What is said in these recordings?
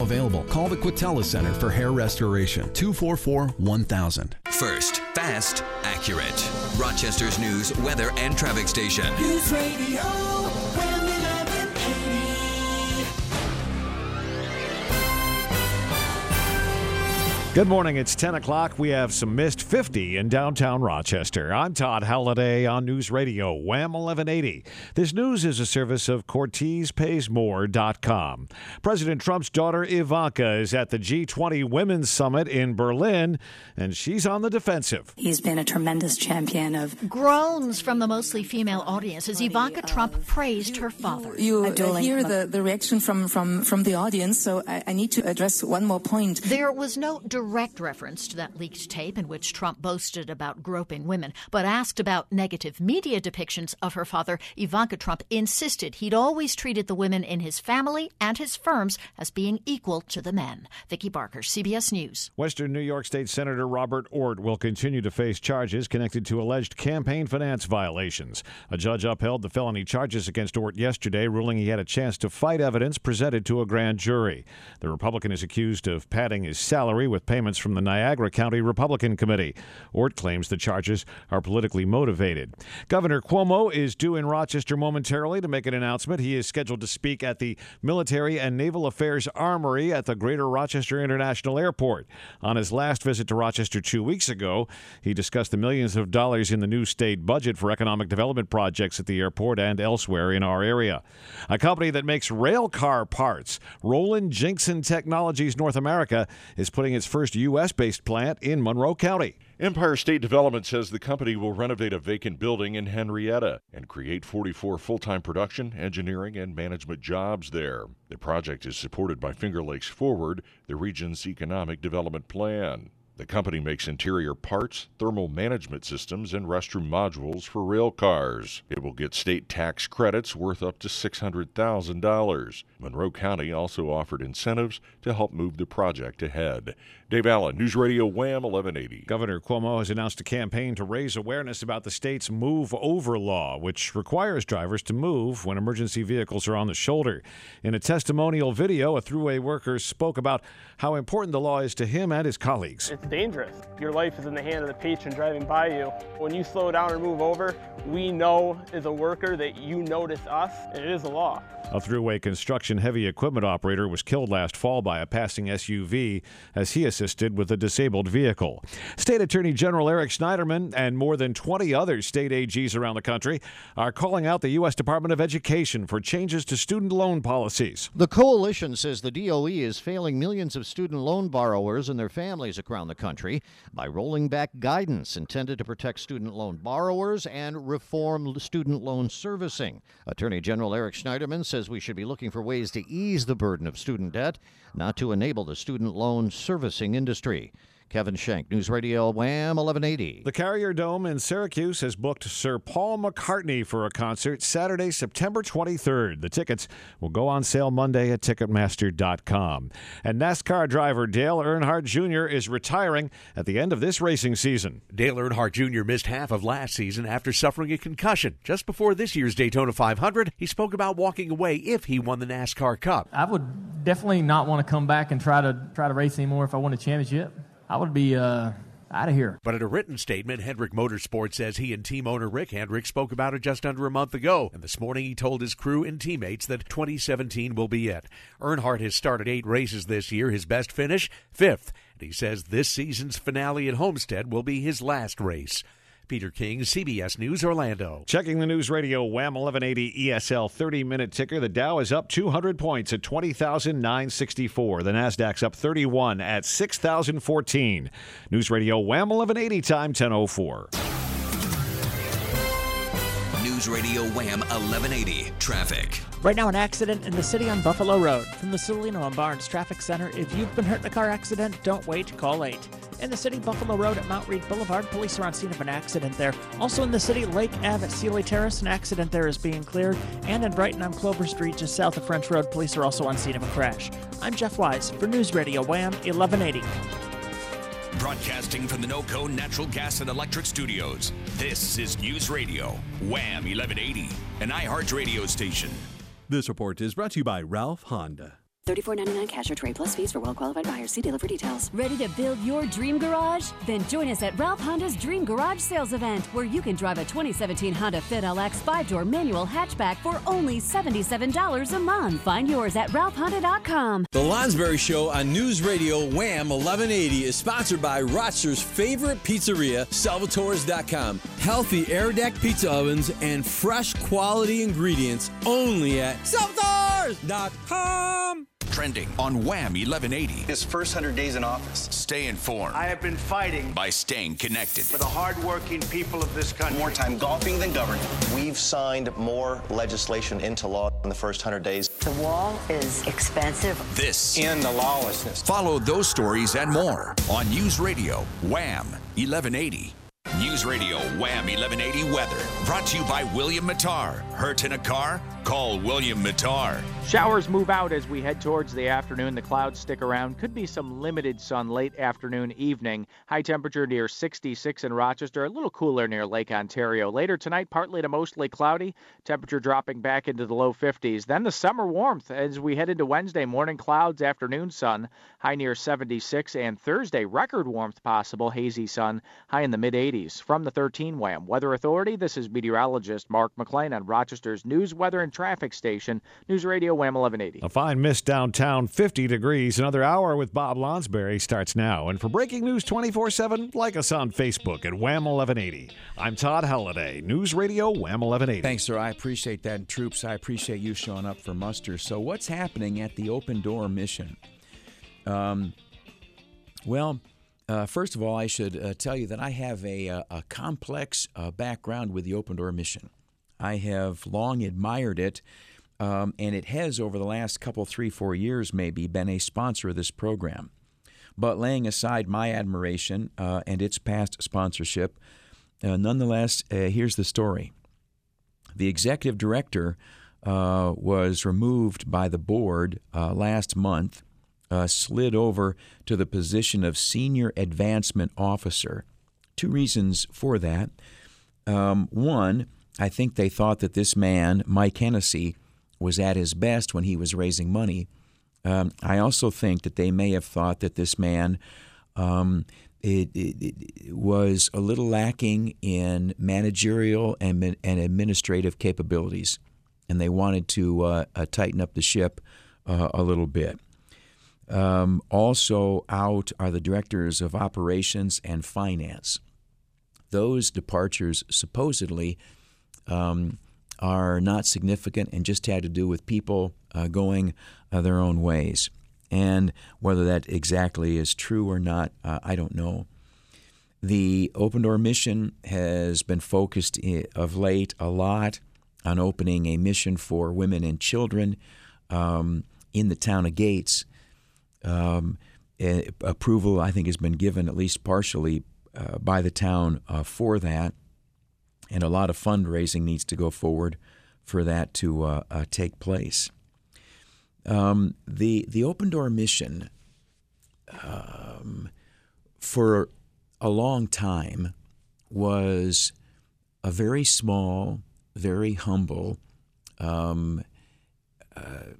Available. Call the Quatela Center for Hair Restoration. 244 1000. First, fast, accurate. Rochester's news, weather, and traffic station. News Radio, Good morning. It's 10 o'clock. We have some mist 50 in downtown Rochester. I'm Todd Halliday on News Radio, Wham 1180. This news is a service of CortezPaysMore.com. President Trump's daughter Ivanka is at the G20 Women's Summit in Berlin, and she's on the defensive. He's been a tremendous champion of Groans from the mostly female audience as Ivanka Trump praised her father. You Adoling. hear the, the reaction from, from, from the audience, so I, I need to address one more point. There was no direct reference to that leaked tape in which Trump boasted about groping women, but asked about negative media depictions of her father, Ivanka Trump insisted he'd always treated the women in his family and his firms as being equal to the men. Vicki Barker, CBS News. Western New York State Senator Robert Ortt will continue to face charges connected to alleged campaign finance violations. A judge upheld the felony charges against Ortt yesterday, ruling he had a chance to fight evidence presented to a grand jury. The Republican is accused of padding his salary with payments from the Niagara County Republican Committee. Ortt claims the charges are politically motivated. Governor Cuomo is due in Rochester momentarily to make an announcement. He is scheduled to speak at the Military and Naval Affairs Armory at the Greater Rochester International Airport. On his last visit to Rochester two weeks ago, he discussed the millions of dollars in the new state budget for economic development projects at the airport and elsewhere in our area. A company that makes rail car parts, Roland Jinkson Technologies North America, is putting its first U.S. based plant in Monroe County. Empire State Development says the company will renovate a vacant building in Henrietta and create 44 full time production, engineering, and management jobs there. The project is supported by Finger Lakes Forward, the region's economic development plan. The company makes interior parts, thermal management systems, and restroom modules for rail cars. It will get state tax credits worth up to $600,000. Monroe County also offered incentives to help move the project ahead. Dave Allen, News Radio Wham 1180. Governor Cuomo has announced a campaign to raise awareness about the state's Move Over law, which requires drivers to move when emergency vehicles are on the shoulder. In a testimonial video, a thruway worker spoke about how important the law is to him and his colleagues. It's dangerous. Your life is in the hand of the patron driving by you. When you slow down or move over, we know as a worker that you notice us, and it is a law. A thruway construction heavy equipment operator was killed last fall by a passing SUV as he assisted with a disabled vehicle. State Attorney General Eric Schneiderman and more than 20 other state AGs around the country are calling out the U.S. Department of Education for changes to student loan policies. The coalition says the DOE is failing millions of student loan borrowers and their families around the country by rolling back guidance intended to protect student loan borrowers and reform student loan servicing. Attorney General Eric Schneiderman says we should be looking for ways to ease the burden of student debt, not to enable the student loan servicing industry. Kevin Shank, News Radio Wham 1180. The Carrier Dome in Syracuse has booked Sir Paul McCartney for a concert Saturday, September 23rd. The tickets will go on sale Monday at Ticketmaster.com. And NASCAR driver Dale Earnhardt Jr. is retiring at the end of this racing season. Dale Earnhardt Jr. missed half of last season after suffering a concussion. Just before this year's Daytona 500, he spoke about walking away if he won the NASCAR Cup. I would definitely not want to come back and try to try to race anymore if I won a championship. I would be uh, out of here. But in a written statement, Hendrick Motorsports says he and team owner Rick Hendrick spoke about it just under a month ago. And this morning he told his crew and teammates that 2017 will be it. Earnhardt has started eight races this year, his best finish, fifth. And he says this season's finale at Homestead will be his last race. Peter King, CBS News, Orlando. Checking the news radio WHAM 1180 ESL 30 minute ticker. The Dow is up 200 points at 20,964. The NASDAQ's up 31 at 6,014. News radio WHAM 1180 time 1004. News Radio Wham 1180 traffic. Right now, an accident in the city on Buffalo Road. From the Cellino and Barnes Traffic Center, if you've been hurt in a car accident, don't wait, call 8. In the city, Buffalo Road at Mount Reed Boulevard, police are on scene of an accident there. Also in the city, Lake Ave at Sealy Terrace, an accident there is being cleared. And in Brighton on Clover Street, just south of French Road, police are also on scene of a crash. I'm Jeff Wise for News Radio Wham 1180. Broadcasting from the NOCO Natural Gas and Electric Studios. This is News Radio Wham 1180, an iHeart radio station. This report is brought to you by Ralph Honda. $34.99 cash or trade plus fees for well qualified buyers. See dealer for details. Ready to build your dream garage? Then join us at Ralph Honda's Dream Garage Sales Event, where you can drive a 2017 Honda Fit LX five door manual hatchback for only $77 a month. Find yours at ralphhonda.com. The Lonsberry Show on News Radio Wham 1180 is sponsored by Rochester's favorite pizzeria, Salvatore's.com. Healthy air deck pizza ovens and fresh quality ingredients only at Salvatore's.com. Trending on Wham 1180. His first 100 days in office. Stay informed I have been fighting by staying connected. for the hardworking people of this country. More time golfing than governing. We've signed more legislation into law in the first 100 days. The wall is expensive. This In the lawlessness. Follow those stories and more on News Radio Wham 1180. News Radio Wham 1180 weather brought to you by William Mattar. Hurt in a car? Call William Mattar. Showers move out as we head towards the afternoon. The clouds stick around. Could be some limited sun late afternoon, evening. High temperature near 66 in Rochester. A little cooler near Lake Ontario. Later tonight, partly to mostly cloudy. Temperature dropping back into the low 50s. Then the summer warmth as we head into Wednesday. Morning clouds, afternoon sun. High near 76. And Thursday, record warmth possible. Hazy sun. High in the mid 80s. From the 13 WHAM Weather Authority, this is meteorologist Mark McLean on Rochester's News, Weather, and Traffic Station. News Radio WHAM 1180. A fine mist downtown, 50 degrees. Another hour with Bob Lonsberry starts now. And for breaking news 24 7, like us on Facebook at Wham 1180. I'm Todd Halliday, News Radio Wham 1180. Thanks, sir. I appreciate that. And troops, I appreciate you showing up for muster. So, what's happening at the Open Door mission? Um, well, uh, first of all, I should uh, tell you that I have a, a, a complex uh, background with the Open Door mission. I have long admired it, um, and it has, over the last couple, three, four years maybe, been a sponsor of this program. But laying aside my admiration uh, and its past sponsorship, uh, nonetheless, uh, here's the story. The executive director uh, was removed by the board uh, last month, uh, slid over to the position of senior advancement officer. Two reasons for that. Um, one, I think they thought that this man, Mike Hennessy, was at his best when he was raising money. Um, I also think that they may have thought that this man um, it, it, it was a little lacking in managerial and, and administrative capabilities, and they wanted to uh, uh, tighten up the ship uh, a little bit. Um, also, out are the directors of operations and finance. Those departures supposedly um, are not significant and just had to do with people uh, going uh, their own ways. And whether that exactly is true or not, uh, I don't know. The Open Door mission has been focused of late a lot on opening a mission for women and children um, in the town of Gates. Um, a- approval, I think, has been given at least partially uh, by the town uh, for that, and a lot of fundraising needs to go forward for that to uh, uh, take place. Um, the the Open Door mission um, for a long time was a very small, very humble, um, uh,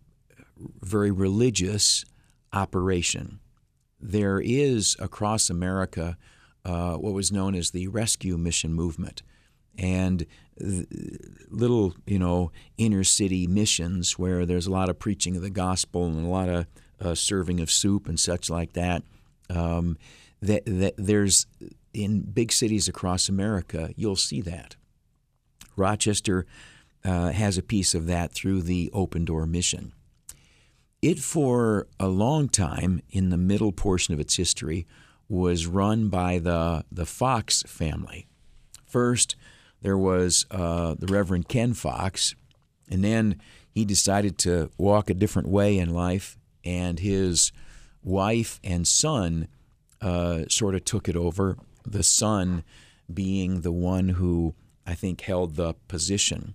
very religious operation. There is across America uh, what was known as the rescue mission movement, and little, you know, inner city missions where there's a lot of preaching of the gospel and a lot of uh, serving of soup and such like that. Um, that, that there's in big cities across America, you'll see that. Rochester uh, has a piece of that through the Open Door mission. It, for a long time, in the middle portion of its history, was run by the, the Fox family. First, there was uh, the Reverend Ken Fox, and then he decided to walk a different way in life, and his wife and son uh, sort of took it over. The son being the one who I think held the position.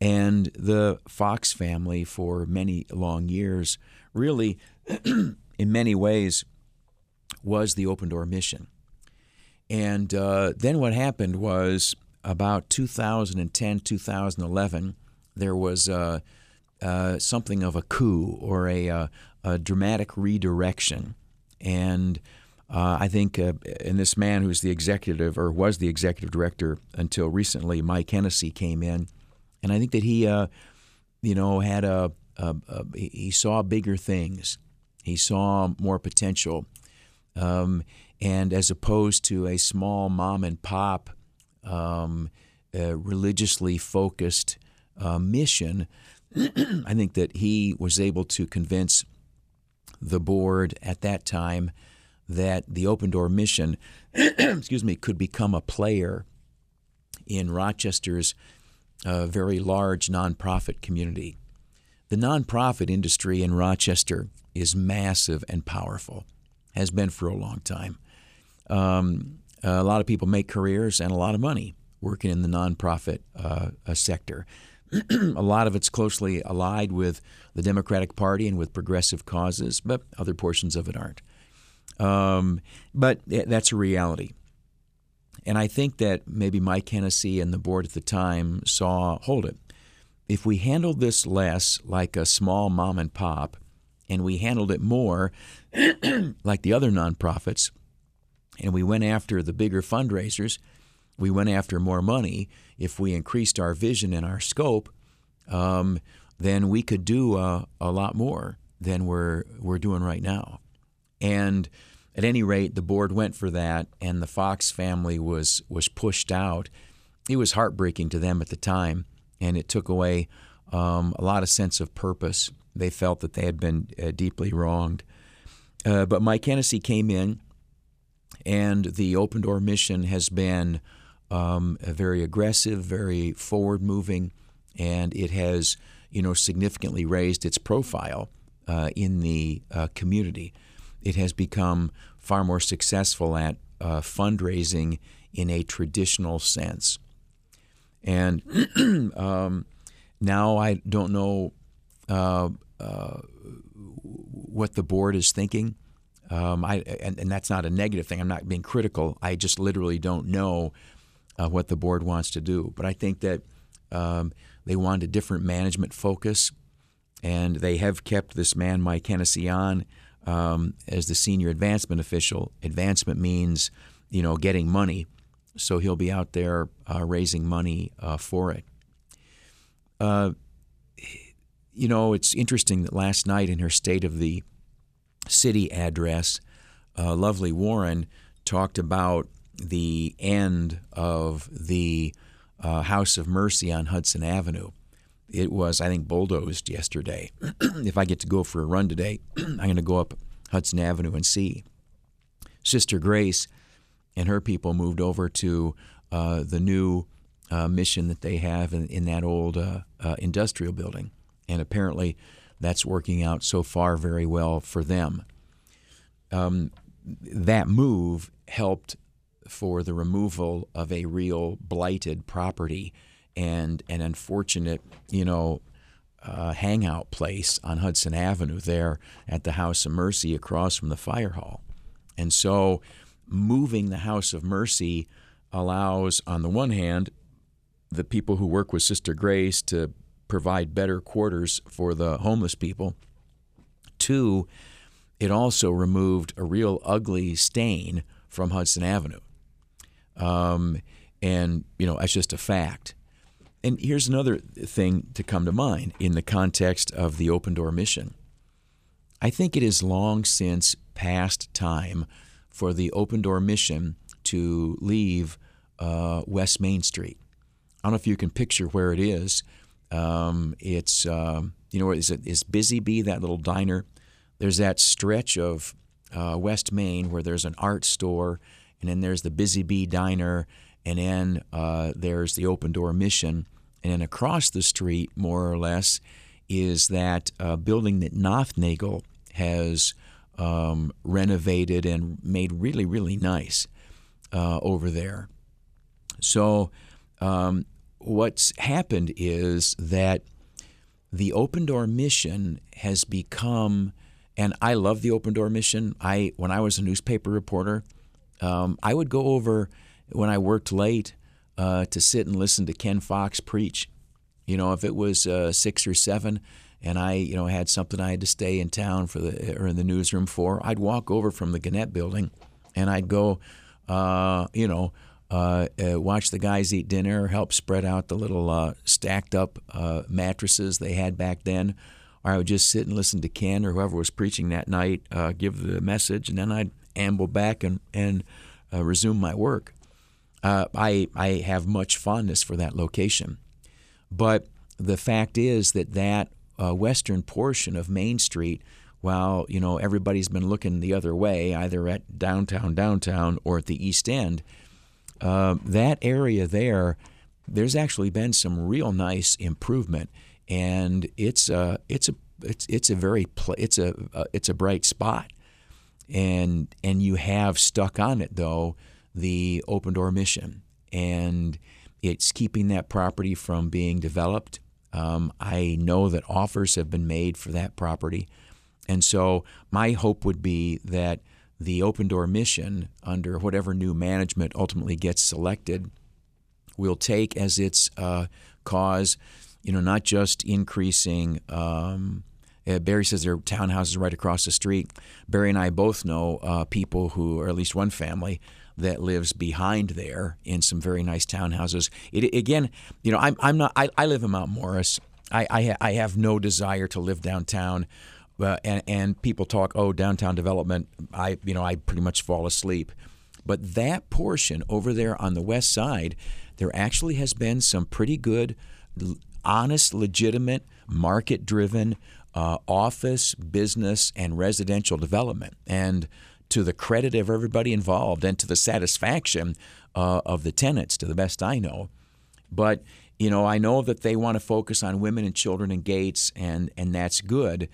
And the Fox family, for many long years, really, in many ways, was the Open Door mission. And uh, then what happened was about 2010, 2011, there was a, uh, something of a coup or a, uh, a dramatic redirection. And uh, I think, uh, and this man who's the executive or was the executive director until recently, Mike Hennessy, came in, and I think that he, uh, you know, had a, a, a, he saw bigger things, he saw more potential, um, and as opposed to a small mom and pop, um, uh, religiously focused uh, mission, I think that he was able to convince the board at that time that the Open Door mission, excuse me, could become a player in Rochester's uh, very large nonprofit community. The nonprofit industry in Rochester is massive and powerful, has been for a long time. Um, a lot of people make careers and a lot of money working in the nonprofit uh, uh, sector. a lot of it's closely allied with the Democratic Party and with progressive causes, but other portions of it aren't. Um, but that's a reality. And I think that maybe Mike Hennessy and the board at the time saw hold it. If we handled this less like a small mom and pop, and we handled it more like the other nonprofits, and we went after the bigger fundraisers, we went after more money. If we increased our vision and our scope, um, then we could do uh, a lot more than we're we're doing right now. And at any rate, the board went for that, and the Fox family was was pushed out. It was heartbreaking to them at the time, and it took away um, a lot of sense of purpose. They felt that they had been uh, deeply wronged. Uh, but Mike Hennessy came in, and the Open Door mission has been um, very aggressive, very forward moving, and it has you know significantly raised its profile uh, in the uh, community it has become far more successful at uh, fundraising in a traditional sense. And um, now I don't know uh, uh, what the board is thinking. Um, I, and, and, that's not a negative thing. I'm not being critical. I just literally don't know uh, what the board wants to do. But I think that um, they want a different management focus, and they have kept this man, Mike Hennessy, on um, as the senior advancement official. Advancement means, you know, getting money. So he'll be out there uh, raising money uh, for it. Uh, you know, it's interesting that last night in her State of the City address, uh, Lovely Warren talked about the end of the uh, House of Mercy on Hudson Avenue it was, I think, bulldozed yesterday. if I get to go for a run today, I'm going to go up Hudson Avenue and see. Sister Grace and her people moved over to uh, the new uh, mission that they have in, in that old uh, uh industrial building. And apparently that's working out so far very well for them. Um, that move helped for the removal of a real blighted property and an unfortunate, you know, uh, hangout place on Hudson Avenue there at the House of Mercy across from the fire hall. And so moving the House of Mercy allows, on the one hand, the people who work with Sister Grace to provide better quarters for the homeless people. Two, it also removed a real ugly stain from Hudson Avenue. Um, and, you know, that's just a fact. And here's another thing to come to mind in the context of the open door mission. I think it is long since past time for the open door mission to leave uh, West Main Street. I don't know if you can picture where it is. Um, it's um, you know is it is Busy Bee that little diner? There's that stretch of uh, West Main where there's an art store, and then there's the Busy Bee diner, and then uh, there's the Open Door Mission, and then across the street, more or less, is that uh, building that Nothnagel has um, renovated and made really, really nice uh, over there. So, um, what's happened is that the Open Door Mission has become, and I love the Open Door Mission. I when I was a newspaper reporter, um, I would go over when I worked late uh, to sit and listen to Ken Fox preach. You know, if it was uh, six or seven and I, you know, had something I had to stay in town for the or in the newsroom for, I'd walk over from the Gannett building, and I'd go, uh, you know, uh, uh, watch the guys eat dinner, help spread out the little uh, stacked up uh, mattresses they had back then, or I would just sit and listen to Ken or whoever was preaching that night uh, give the message, and then I'd amble back and and uh, resume my work. I I have much fondness for that location, but the fact is that that western portion of Main Street, while you know everybody's been looking the other way, either at downtown downtown or at the East End, uh, that area there, there's actually been some real nice improvement, and it's a it's a it's it's a very pl- it's a uh, it's a bright spot, and and you have stuck on it though the open door mission, and it's keeping that property from being developed. Um, I know that offers have been made for that property. And so my hope would be that the open door mission, under whatever new management ultimately gets selected, will take as its uh, cause, you know, not just increasing. Um, uh, Barry says there are townhouses right across the street. Barry and I both know uh, people who, or at least one family, that lives behind there in some very nice townhouses. It, again, you know, I'm, I'm not. I, I live in Mount Morris. I, I, ha- I have no desire to live downtown. Uh, and, and people talk, oh, downtown development. I, you know, I pretty much fall asleep. But that portion over there on the west side, there actually has been some pretty good, honest, legitimate, market-driven uh, office, business, and residential development. And to the credit of everybody involved and to the satisfaction uh, of the tenants, to the best I know. But you know, I know that they want to focus on women and children and gates, and and that's good.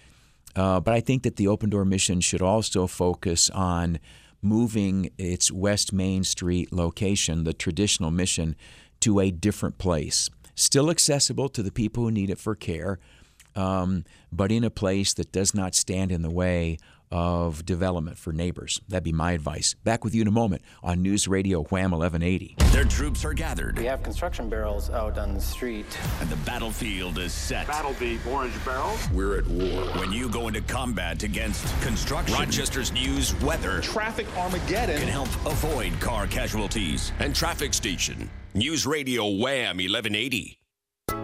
Uh, but I think that the Open Door mission should also focus on moving its West Main Street location, the traditional mission, to a different place. Still accessible to the people who need it for care, um, but in a place that does not stand in the way of development for neighbors. That'd be my advice. Back with you in a moment on News Radio Wham 1180. Their troops are gathered, We have construction barrels out on the street. and the battlefield is set. Battle the orange barrels. We're at war. When you go into combat against construction, Rochester's news weather Traffic Armageddon can help avoid car casualties. And traffic station, News Radio Wham 1180.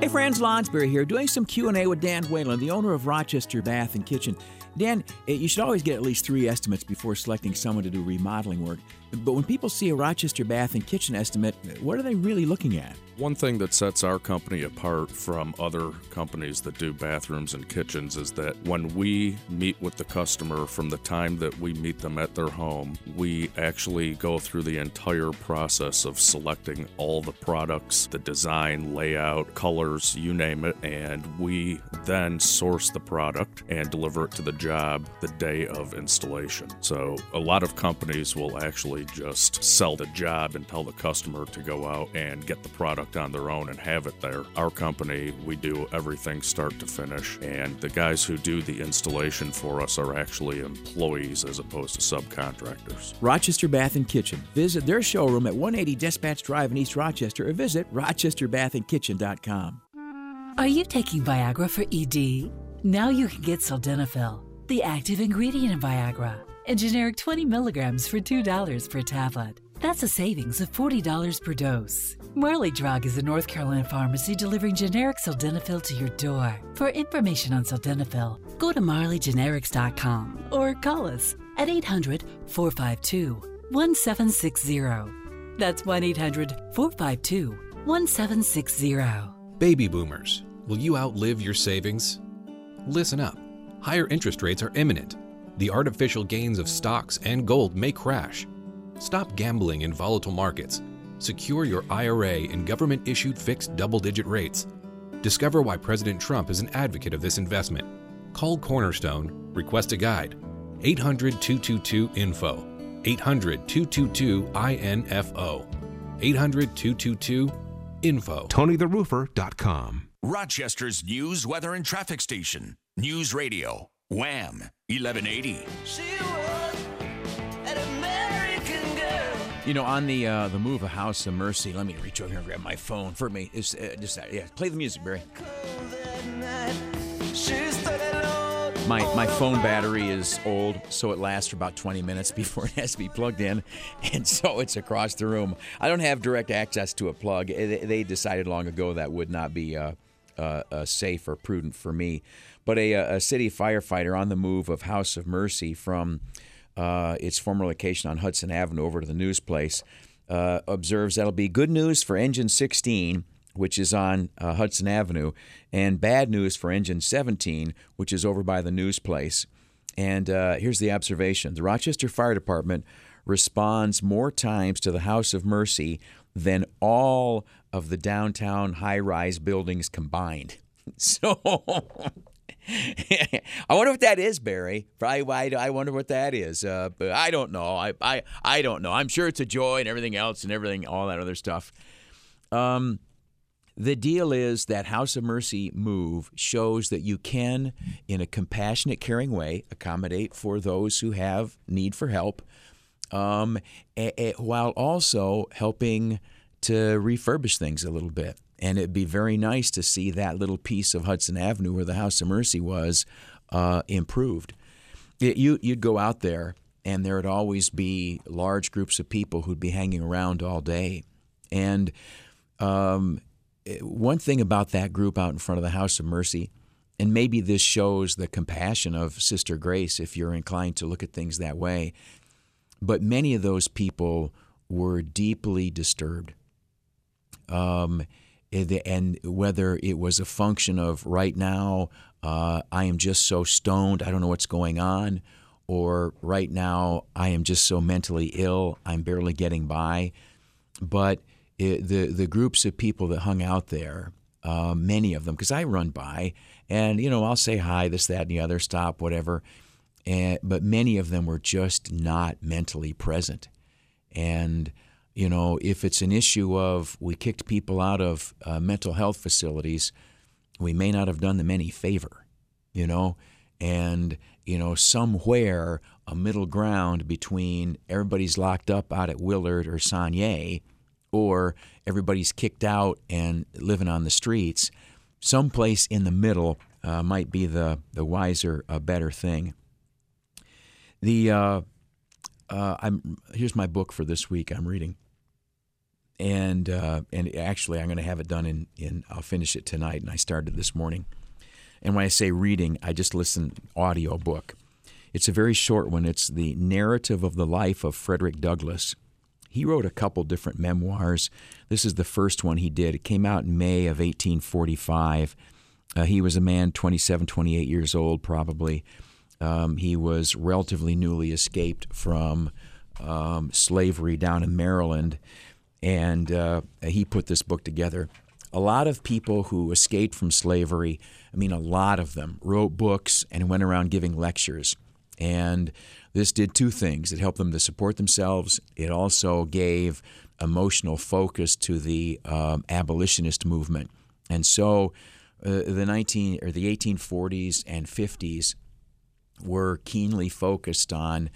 Hey friends, Lonsberry here, doing some Q&A with Dan Whalen, the owner of Rochester Bath and Kitchen. Dan, eh, you should always get at least three estimates before selecting someone to do remodeling work. But when people see a Rochester Bath and Kitchen estimate, what are they really looking at? One thing that sets our company apart from other companies that do bathrooms and kitchens is that when we meet with the customer from the time that we meet them at their home, we actually go through the entire process of selecting all the products, the design, layout, colors, you name it, and we then source the product and deliver it to the job the day of installation. So a lot of companies will actually just sell the job and tell the customer to go out and get the product on their own and have it there. Our company, we do everything start to finish, and the guys who do the installation for us are actually employees as opposed to subcontractors. Rochester Bath and Kitchen. Visit their showroom at 180 Dispatch Drive in East Rochester or visit rochesterbathandkitchen.com. Are you taking Viagra for ED? Now you can get Sildenafil, the active ingredient in Viagra, and generic 20 milligrams for $2 per tablet. That's a savings of $40 per dose. Marley Drug is a North Carolina pharmacy delivering generic sildenafil to your door. For information on sildenafil, go to marleygenerics.com or call us at 800 452 1760. That's 1 800 452 1760. Baby boomers, will you outlive your savings? Listen up. Higher interest rates are imminent. The artificial gains of stocks and gold may crash. Stop gambling in volatile markets. Secure your IRA in government issued fixed double digit rates. Discover why President Trump is an advocate of this investment. Call Cornerstone, request a guide. 800 222 INFO. 800 222 INFO. 800 222 INFO. TonyTheRoofer.com. Rochester's news, weather, and traffic station, News Radio Wham 1180. You know, on the uh, the move, a house of mercy. Let me reach over here and grab my phone for me. Is uh, just uh, yeah, play the music, Barry. My, my phone battery is old, so it lasts for about 20 minutes before it has to be plugged in, and so it's across the room. I don't have direct access to a plug. They they decided long ago that would not be uh, uh, uh, safe or prudent for me. But a, a city firefighter on the move of House of Mercy from uh, its former location on Hudson Avenue over to the news place uh, observes that'll be good news for Engine 16 which is on uh, Hudson Avenue, and bad news for Engine 17, which is over by the news place. And uh, here's the observation the Rochester Fire Department responds more times to the House of Mercy than all of the downtown high rise buildings combined. So. I wonder what that is, Barry. I, I, I wonder what that is. Uh, but I don't know. I, I I don't know. I'm sure it's a joy and everything else and everything, all that other stuff. Um, the deal is that House of Mercy move shows that you can, in a compassionate, caring way, accommodate for those who have need for help, um, a, a, while also helping to refurbish things a little bit. And it'd be very nice to see that little piece of Hudson Avenue where the House of Mercy was uh, improved. It, you, you'd go out there, and there would always be large groups of people who'd be hanging around all day. And um, one thing about that group out in front of the House of Mercy, and maybe this shows the compassion of Sister Grace if you're inclined to look at things that way, but many of those people were deeply disturbed. Um, and whether it was a function of right now, uh, I am just so stoned, I don't know what's going on, or right now, I am just so mentally ill, I'm barely getting by. But it, the the groups of people that hung out there, uh, many of them, because I run by and you know I'll say hi, this, that, and the other, stop, whatever, and but many of them were just not mentally present, and you know if it's an issue of we kicked people out of uh, mental health facilities, we may not have done them any favor, you know, and you know somewhere a middle ground between everybody's locked up out at Willard or Sonyea or everybody's kicked out and living on the streets. Someplace in the middle uh, might be the, the wiser, uh, better thing. The uh, uh, I'm here's my book for this week. I'm reading, and uh, and actually I'm going to have it done in in I'll finish it tonight. And I started this morning. And when I say reading, I just listen audio book. It's a very short one. It's the narrative of the life of Frederick Douglass he wrote a couple different memoirs. This is the first one he did. It came out in May of 1845. Uh, he was a man 27, 28 years old, probably. Um, he was relatively newly escaped from um, slavery down in Maryland, and uh, he put this book together. A lot of people who escaped from slavery, I mean, a lot of them, wrote books and went around giving lectures. And this did two things it helped them to support themselves, it also gave emotional focus to the um, abolitionist movement. And so uh, the 19 or the 1840s and 50s were keenly focused on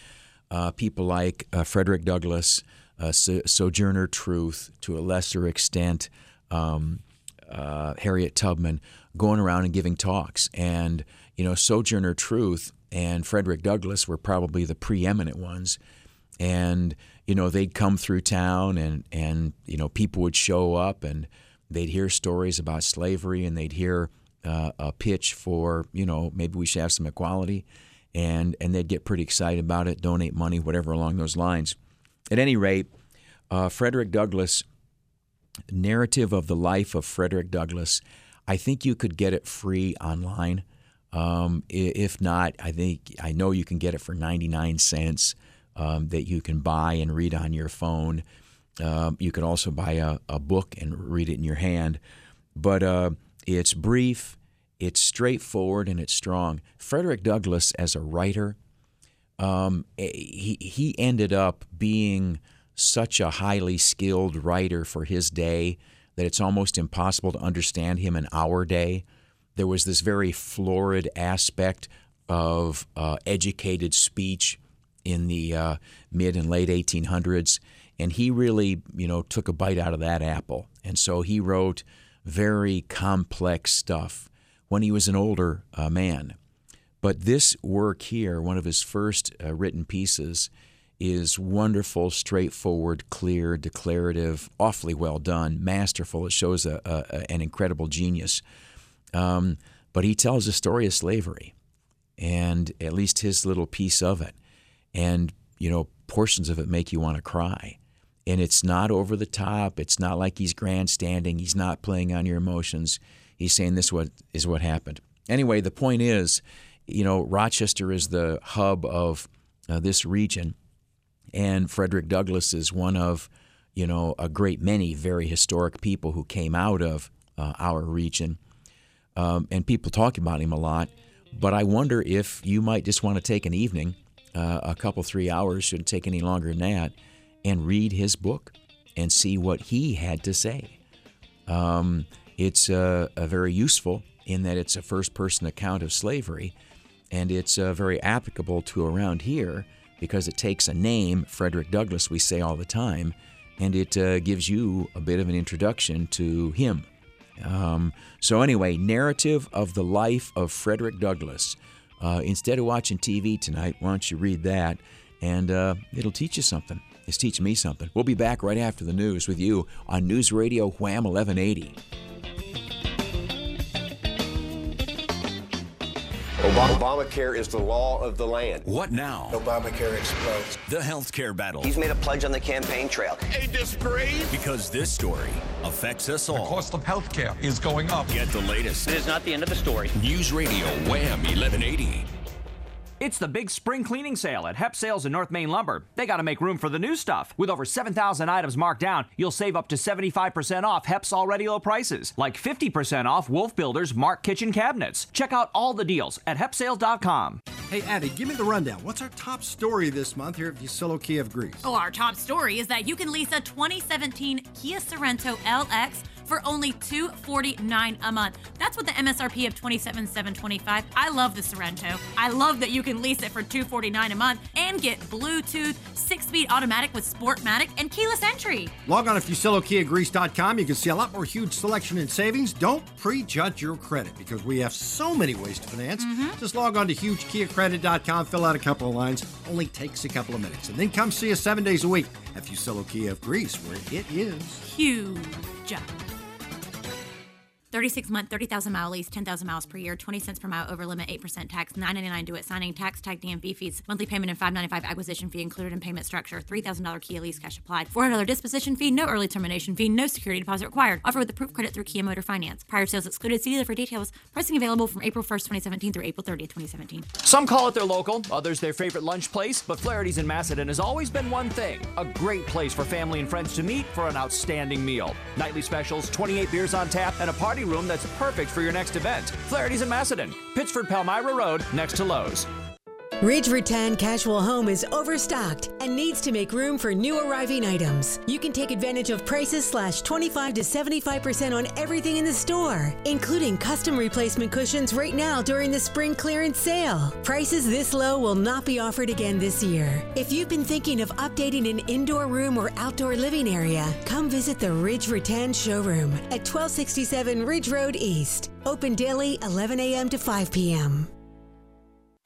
uh, people like uh, Frederick Douglass, uh, so- Sojourner Truth, to a lesser extent, um, uh, Harriet Tubman, going around and giving talks. And, you know, Sojourner Truth and Frederick Douglass were probably the preeminent ones. And you know they'd come through town, and and you know people would show up, and they'd hear stories about slavery, and they'd hear uh, a pitch for you know maybe we should have some equality, and and they'd get pretty excited about it, donate money, whatever along those lines. At any rate, uh, Frederick Douglass narrative of the life of Frederick Douglass. I think you could get it free online. Um, if not, I think I know you can get it for 99 cents um, that you can buy and read on your phone. Um, you can also buy a, a, book and read it in your hand. But uh, it's brief, it's straightforward, and it's strong. Frederick Douglass, as a writer, um, eh, he, he ended up being such a highly skilled writer for his day that it's almost impossible to understand him in our day. There was this very florid aspect of uh, educated speech in the uh, mid and late 1800s, and he really, you know, took a bite out of that apple. And so he wrote very complex stuff when he was an older uh, man. But this work here, one of his first uh, written pieces, is wonderful, straightforward, clear, declarative, awfully well done, masterful. It shows a, a, an incredible genius. Um, but he tells the story of slavery, and at least his little piece of it. And, you know, portions of it make you want to cry. And it's not over the top. It's not like he's grandstanding. He's not playing on your emotions. He's saying this what is what happened. Anyway, the point is, you know, Rochester is the hub of uh, this region, and Frederick Douglass is one of, you know, a great many very historic people who came out of uh, our region, um, and people talk about him a lot. But I wonder if you might just want to take an evening, uh, a couple three hours, shouldn't take any longer than that, and read his book and see what he had to say. Um, it's uh, very useful in that it's a first person account of slavery, and it's uh, very applicable to around here because it takes a name, Frederick Douglass, we say all the time, and it uh, gives you a bit of an introduction to him. Um, so, anyway, narrative of the life of Frederick Douglass. Uh, instead of watching TV tonight, why don't you read that? And uh, it'll teach you something. It's teaching me something. We'll be back right after the news with you on News Radio Wham 1180. Obamacare is the law of the land. What now? Obamacare explodes. The healthcare battle. He's made a pledge on the campaign trail. A disgrace. Because this story affects us all. The cost of healthcare is going up. Get the latest. It is not the end of the story. News Radio Wham 1180. It's the big spring cleaning sale at Hep Sales in North Main Lumber. They got to make room for the new stuff. With over 7,000 items marked down, you'll save up to 75% off Hep's already low prices, like 50% off Wolf Builders Mark Kitchen Cabinets. Check out all the deals at hepsales.com. Hey, Abby, give me the rundown. What's our top story this month here at Fusillo Kia of Greece? Oh, our top story is that you can lease a 2017 Kia Sorento LX for only 249 a month. That's what the MSRP of $27,725. I love the Sorento. I love that you can lease it for 249 a month and get Bluetooth, six-speed automatic with Sportmatic, and keyless entry. Log on to FusilloKiaGreece.com. You can see a lot more huge selection and savings. Don't prejudge your credit because we have so many ways to finance. Mm-hmm. Just log on to HugeKiaCredit.com, fill out a couple of lines. Only takes a couple of minutes. And then come see us seven days a week at Fusillo Greece, where it is huge. 36 month, 30,000 mile lease, 10,000 miles per year, 20 cents per mile over limit, 8% tax, 9.99 do it signing, tax, tag, DMV fees, monthly payment, and 5.95 acquisition fee included in payment structure, $3,000 Kia lease cash applied, $400 disposition fee, no early termination fee, no security deposit required. Offer with approved credit through Kia Motor Finance. Prior sales excluded. See dealer for details. Pricing available from April 1st, 2017 through April 30th, 2017. Some call it their local, others their favorite lunch place, but Flaherty's in Macedon has always been one thing a great place for family and friends to meet for an outstanding meal. Nightly specials, 28 beers on tap, and a party room that's perfect for your next event. Flaherty's in Macedon, Pittsford Palmyra Road, next to Lowe's. Ridge Rattan Casual Home is overstocked and needs to make room for new arriving items. You can take advantage of prices slash 25 to 75% on everything in the store, including custom replacement cushions right now during the spring clearance sale. Prices this low will not be offered again this year. If you've been thinking of updating an indoor room or outdoor living area, come visit the Ridge Rattan showroom at 1267 Ridge Road East. Open daily 11 a.m. to 5 p.m.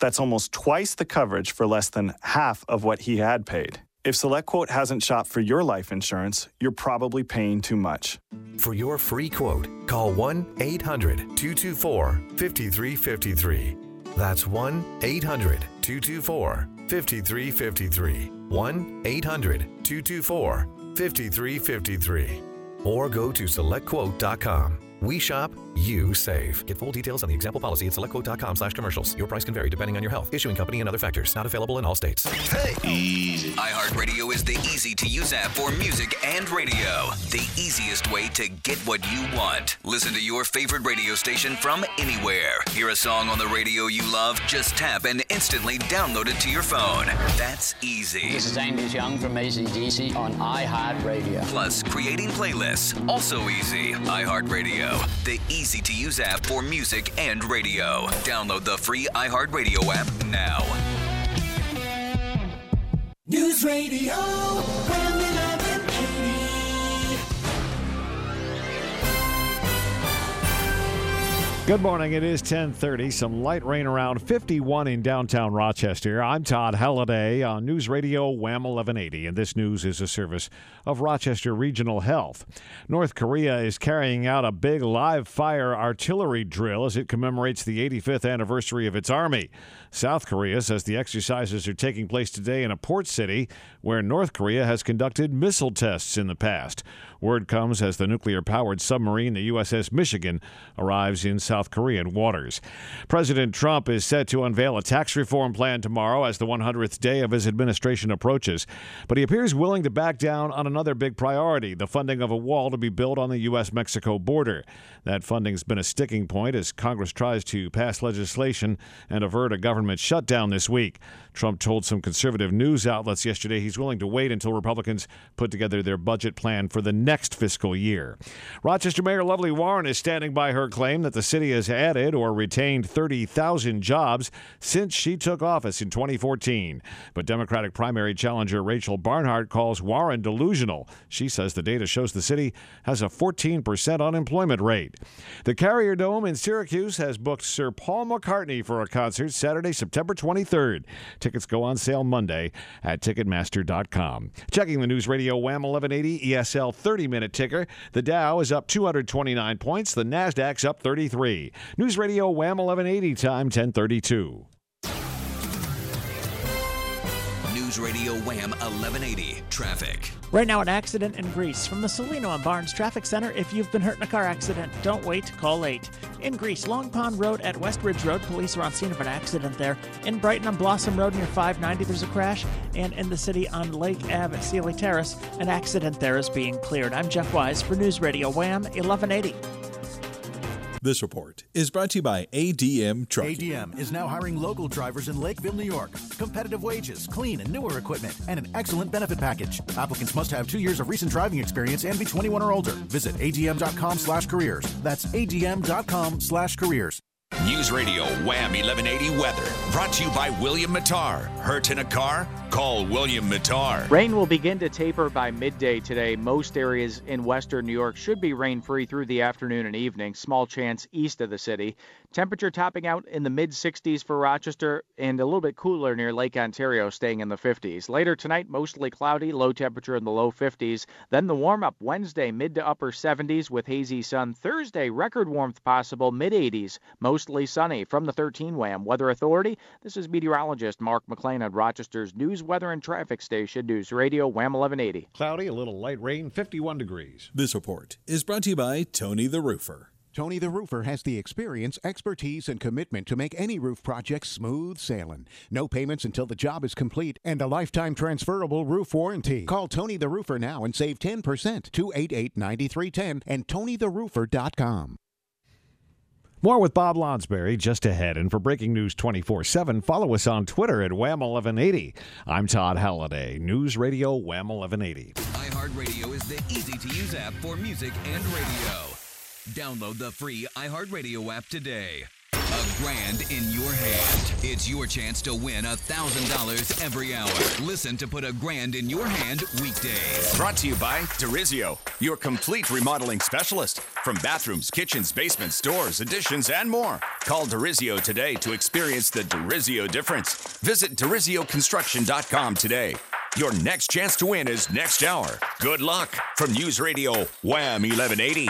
That's almost twice the coverage for less than half of what he had paid. If SelectQuote hasn't shopped for your life insurance, you're probably paying too much. For your free quote, call 1 800 224 5353. That's 1 800 224 5353. 1 800 224 5353. Or go to selectquote.com. We shop, you save. Get full details on the example policy at selectquote.com slash commercials. Your price can vary depending on your health, issuing company, and other factors. Not available in all states. Hey, easy. iHeartRadio is the easy to use app for music and radio. The easiest way to get what you want. Listen to your favorite radio station from anywhere. Hear a song on the radio you love? Just tap and instantly download it to your phone. That's easy. This is Angus Young from ACDC on iHeartRadio. Plus, creating playlists, also easy. iHeartRadio, the easy to use app for music and radio. Download the free iHeartRadio app now. News Radio, Good morning. It is 10:30. Some light rain around 51 in downtown Rochester. I'm Todd Halliday on News Radio Wham 1180, and this news is a service of Rochester Regional Health. North Korea is carrying out a big live fire artillery drill as it commemorates the 85th anniversary of its army. South Korea says the exercises are taking place today in a port city where North Korea has conducted missile tests in the past. Word comes as the nuclear powered submarine, the USS Michigan, arrives in South Korean waters. President Trump is set to unveil a tax reform plan tomorrow as the 100th day of his administration approaches. But he appears willing to back down on another big priority the funding of a wall to be built on the U.S. Mexico border. That funding's been a sticking point as Congress tries to pass legislation and avert a government shutdown this week. Trump told some conservative news outlets yesterday he's willing to wait until Republicans put together their budget plan for the next fiscal year. Rochester Mayor Lovely Warren is standing by her claim that the city has added or retained 30,000 jobs since she took office in 2014. But Democratic primary challenger Rachel Barnhart calls Warren delusional. She says the data shows the city has a 14% unemployment rate. The Carrier Dome in Syracuse has booked Sir Paul McCartney for a concert Saturday, September 23rd. Tickets go on sale Monday at Ticketmaster.com. Checking the News Radio Wham 1180 ESL 30 minute ticker. The Dow is up 229 points. The NASDAQ's up 33. News Radio Wham 1180 time 1032. News Radio Wham 1180 traffic. Right now, an accident in Greece. From the Cellino and Barnes Traffic Center, if you've been hurt in a car accident, don't wait, call 8. In Greece, Long Pond Road at Westridge Road, police are on scene of an accident there. In Brighton on Blossom Road near 590, there's a crash. And in the city on Lake Ave at Sealy Terrace, an accident there is being cleared. I'm Jeff Wise for News Radio Wham 1180. This report is brought to you by ADM Trucking. ADM is now hiring local drivers in Lakeville, New York. Competitive wages, clean and newer equipment, and an excellent benefit package. Applicants must have two years of recent driving experience and be 21 or older. Visit adm.com slash careers. That's adm.com slash careers. News Radio Wham 1180 weather brought to you by William Mattar. Hurt in a car? Call William Mattar. Rain will begin to taper by midday today. Most areas in western New York should be rain free through the afternoon and evening. Small chance east of the city. Temperature topping out in the mid 60s for Rochester and a little bit cooler near Lake Ontario, staying in the 50s. Later tonight, mostly cloudy, low temperature in the low 50s. Then the warm up Wednesday, mid to upper 70s with hazy sun. Thursday, record warmth possible, mid 80s, mostly sunny. From the 13 WHAM Weather Authority, this is meteorologist Mark McLean at Rochester's News, Weather, and Traffic Station, News Radio WHAM 1180. Cloudy, a little light rain, 51 degrees. This report is brought to you by Tony the Roofer. Tony the Roofer has the experience, expertise, and commitment to make any roof project smooth sailing. No payments until the job is complete and a lifetime transferable roof warranty. Call Tony the Roofer now and save 10%. 288 9310 and TonyTheRoofer.com. More with Bob Lonsberry just ahead. And for breaking news 24 7, follow us on Twitter at Wham1180. I'm Todd Halliday, News Radio Wham 1180. iHeartRadio is the easy to use app for music and radio. Download the free iHeartRadio app today. A grand in your hand. It's your chance to win a $1,000 every hour. Listen to Put a Grand in Your Hand weekdays. Brought to you by Derizio, your complete remodeling specialist. From bathrooms, kitchens, basements, doors, additions, and more. Call Derizio today to experience the Derizio difference. Visit DerizioConstruction.com today. Your next chance to win is next hour. Good luck from News Radio Wham 1180.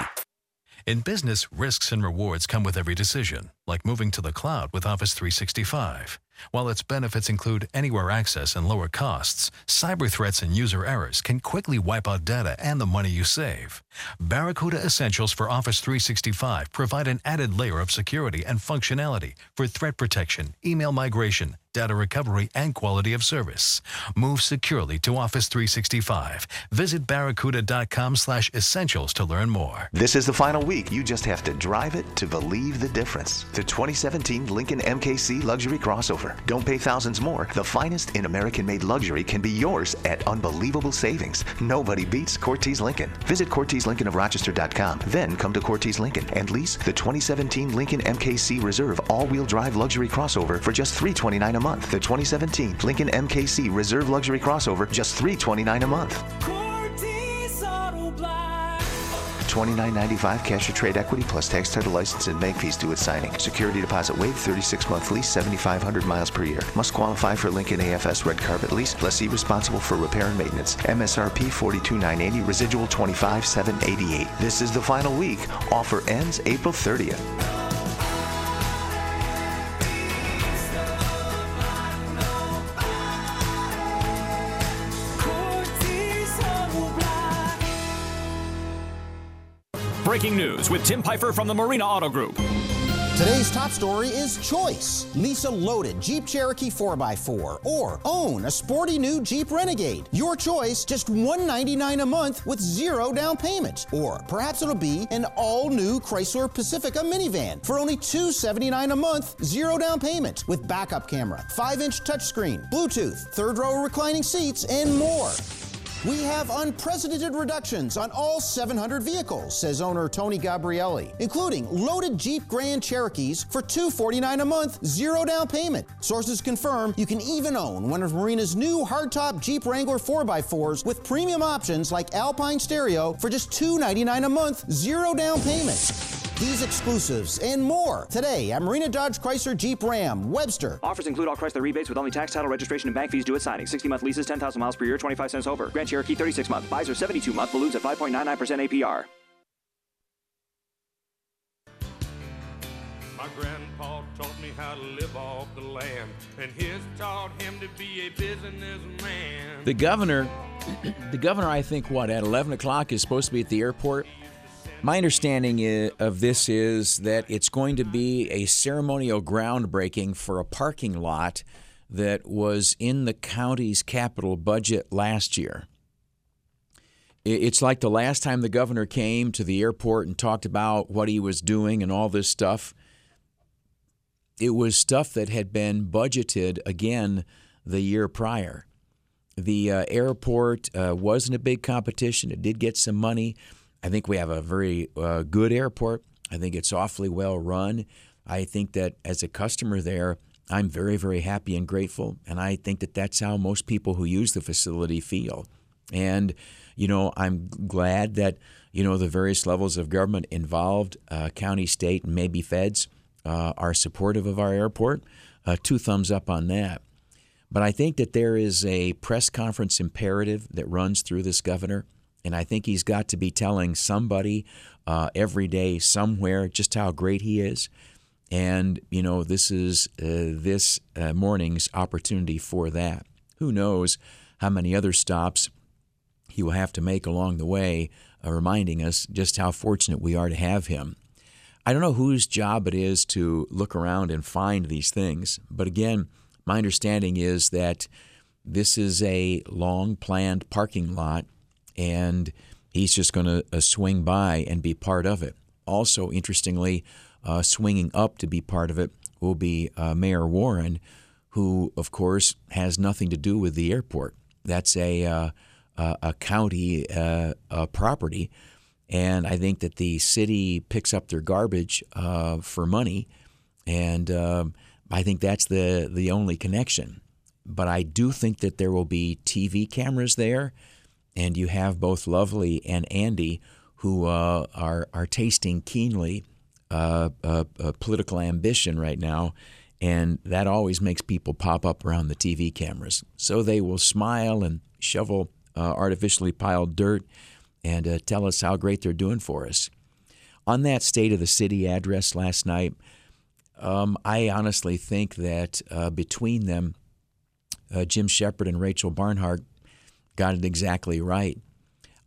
In business, risks and rewards come with every decision. like moving to the cloud with Office 365. While its benefits include anywhere access and lower costs, cyber threats and user errors can quickly wipe out data and the money you save. Barracuda Essentials for Office 365 provide an added layer of security and functionality for threat protection, email migration, data recovery, and quality of service. Move securely to Office 365. Visit barracuda.com slash essentials to learn more. This is the final week. You just have to drive it to believe the difference. The 2017 Lincoln MKC Luxury Crossover. Don't pay thousands more. The finest in American made luxury can be yours at unbelievable savings. Nobody beats Cortez Lincoln. Visit CortezLincolnofRochester.com. Then come to Cortez Lincoln and lease the 2017 Lincoln MKC Reserve all wheel drive luxury crossover for just $329 a month. The 2017 Lincoln MKC Reserve Luxury Crossover, just 329 a month. $29.95 cash or trade equity plus tax title license and bank fees due at signing. Security deposit waived 36 month lease 7,500 miles per year. Must qualify for Lincoln AFS red carpet lease. Lessee responsible for repair and maintenance. MSRP 42,980. Residual 25,788. This is the final week. Offer ends April 30th. Breaking news with Tim Pfeiffer from the Marina Auto Group. Today's top story is choice. Lease a loaded Jeep Cherokee 4x4 or own a sporty new Jeep Renegade. Your choice, just 199 a month with zero down payment. Or perhaps it'll be an all new Chrysler Pacifica minivan for only 279 a month, zero down payment with backup camera, 5 inch touchscreen, Bluetooth, third row reclining seats, and more. We have unprecedented reductions on all 700 vehicles, says owner Tony Gabrielli, including loaded Jeep Grand Cherokees for 249 a month, zero down payment. Sources confirm you can even own one of Marina's new hardtop Jeep Wrangler 4x4s with premium options like Alpine Stereo for just 299 a month, zero down payment. These exclusives and more today at Marina Dodge Chrysler Jeep Ram, Webster. Offers include all Chrysler rebates with only tax, title, registration, and bank fees due at signing. 60 month leases, 10,000 miles per year, 25 cents over. Grand Cherokee 36 month. Buys are 72 month. Balloons at 5.99% APR. My grandpa taught me how to live off the land, and his taught him to be a businessman. The governor, the governor, I think, what at 11 o'clock is supposed to be at the airport. My understanding of this is that it's going to be a ceremonial groundbreaking for a parking lot that was in the county's capital budget last year. It's like the last time the governor came to the airport and talked about what he was doing and all this stuff. It was stuff that had been budgeted again the year prior. The uh, airport uh, wasn't a big competition. It did get some money. I think we have a very uh, good airport. I think it's awfully well run. I think that as a customer there, I'm very, very happy and grateful. And I think that that's how most people who use the facility feel. And, you know, I'm glad that, you know, the various levels of government involved, uh, county, state, and maybe feds, uh, are supportive of our airport. Uh, two thumbs up on that. But I think that there is a press conference imperative that runs through this governor. And I think he's got to be telling somebody uh, every day, somewhere, just how great he is. And, you know, this is uh, this uh, morning's opportunity for that. Who knows how many other stops he will have to make along the way, uh, reminding us just how fortunate we are to have him. I don't know whose job it is to look around and find these things, but again, my understanding is that this is a long planned parking lot and he's just going to uh, swing by and be part of it. Also, interestingly, uh, swinging up to be part of it will be uh, Mayor Warren, who, of course, has nothing to do with the airport. That's a uh, a, county uh, property, and I think that the city picks up their garbage uh, for money, and um, I think that's the the only connection. But I do think that there will be TV cameras there, and you have both Lovely and Andy who uh, are are tasting keenly uh, uh, uh, political ambition right now, and that always makes people pop up around the TV cameras. So they will smile and shovel uh, artificially piled dirt and uh, tell us how great they're doing for us. On that State of the City address last night, um, I honestly think that between them, Jim Shepard and Rachel Barnhart got it exactly right.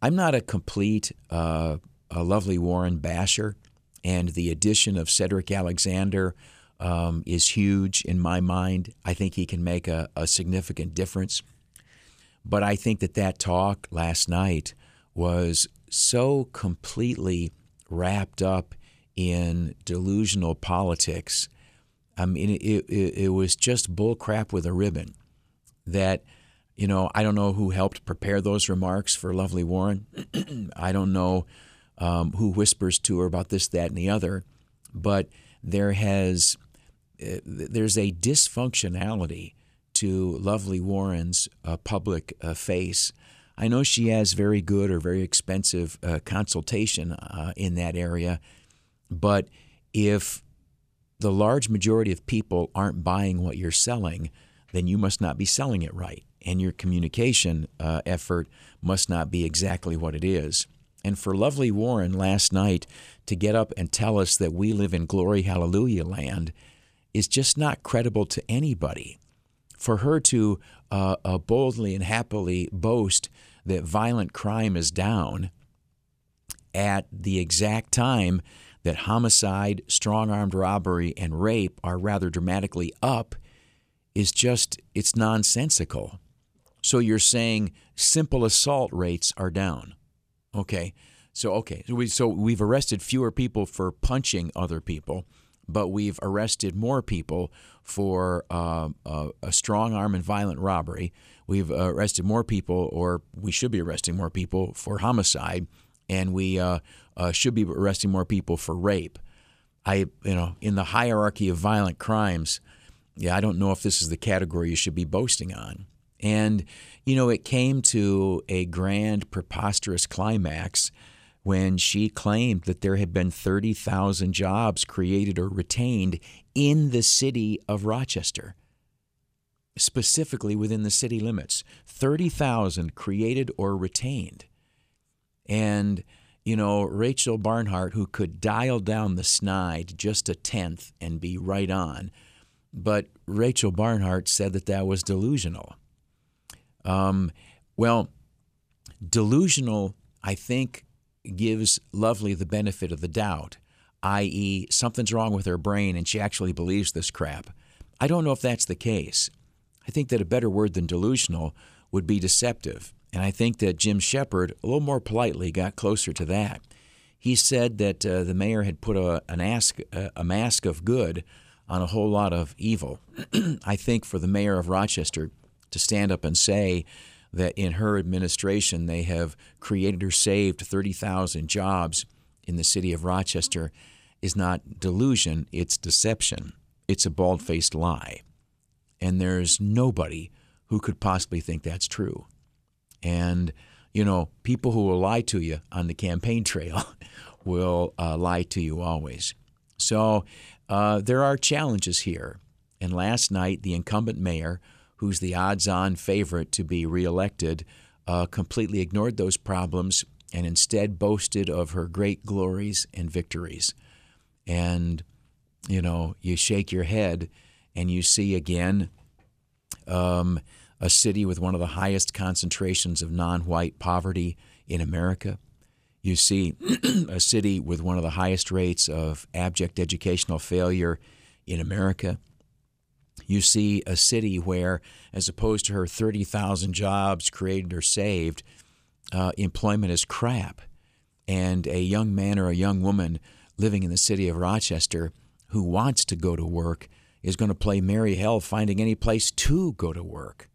I'm not a complete uh, a lovely Warren basher, and the addition of Cedric Alexander um, is huge in my mind. I think he can make a, a significant difference. But I think that that talk last night was so completely wrapped up in delusional politics. I mean, it, it, it was just bullcrap with a ribbon. That, you know, I don't know who helped prepare those remarks for Lovely Warren. I don't know um, who whispers to her about this, that, and the other. But there has uh, there's a dysfunctionality to Lovely Warren's uh, public uh, face. I know she has very good or very expensive uh, consultation uh, in that area, but if the large majority of people aren't buying what you're selling, then you must not be selling it right. And your communication uh, effort must not be exactly what it is. And for lovely Warren last night to get up and tell us that we live in glory hallelujah land is just not credible to anybody. For her to uh, uh, boldly and happily boast that violent crime is down at the exact time that homicide, strong armed robbery, and rape are rather dramatically up is just, it's nonsensical. So you're saying simple assault rates are down. Okay. So, okay. So, we, so we've arrested fewer people for punching other people, but we've arrested more people for uh, uh, a strong arm and violent robbery. We've arrested more people, or we should be arresting more people for homicide, and we uh, uh, should be arresting more people for rape. I, you know, in the hierarchy of violent crimes, yeah, I don't know if this is the category you should be boasting on. And, you know, it came to a grand, preposterous climax when she claimed that there had been 30,000 jobs created or retained in the city of Rochester, specifically within the city limits. 30,000 created or retained. And, you know, Rachel Barnhart, who could dial down the snide just a tenth and be right on, but Rachel Barnhart said that that was delusional. Um, well, delusional, I think, gives Lovely the benefit of the doubt, i.e., something's wrong with her brain and she actually believes this crap. I don't know if that's the case. I think that a better word than delusional would be deceptive. And I think that Jim Shepard, a little more politely, got closer to that. He said that uh, the mayor had put a, an ask, a mask of good on a whole lot of evil. I think for the mayor of Rochester to stand up and say that in her administration they have created or saved 30,000 jobs in the city of Rochester is not delusion, it's deception. It's a bald faced lie. And there's nobody who could possibly think that's true. And, you know, people who will lie to you on the campaign trail will uh, lie to you always. So uh, there are challenges here. And last night, the incumbent mayor who's the odds on favorite to be reelected, uh, completely ignored those problems and instead boasted of her great glories and victories. And, you know, you shake your head and you see again um, a city with one of the highest concentrations of non white poverty in America. You see a city with one of the highest rates of abject educational failure in America you see a city where, as opposed to her 30,000 jobs created or saved, uh, employment is crap. And a young man or a young woman living in the city of Rochester who wants to go to work is going to play merry hell finding any place to go to work.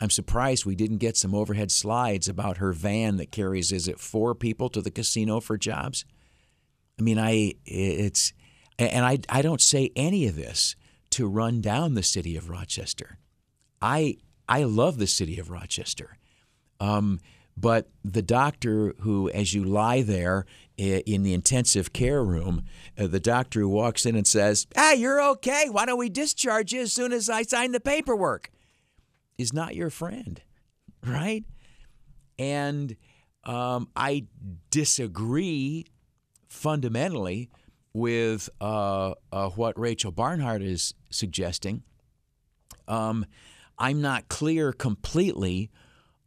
I'm surprised we didn't get some overhead slides about her van that carries, is it four people to the casino for jobs? I mean, I, it's, and I, I don't say any of this to run down the city of Rochester. I I love the city of Rochester. Um, but the doctor who, as you lie there in the intensive care room, uh, the doctor who walks in and says, "Ah, you're okay. Why don't we discharge you as soon as I sign the paperwork?" is not your friend, right? And um, I disagree fundamentally with uh, uh, what Rachel Barnhart is suggesting. Um, I'm not clear completely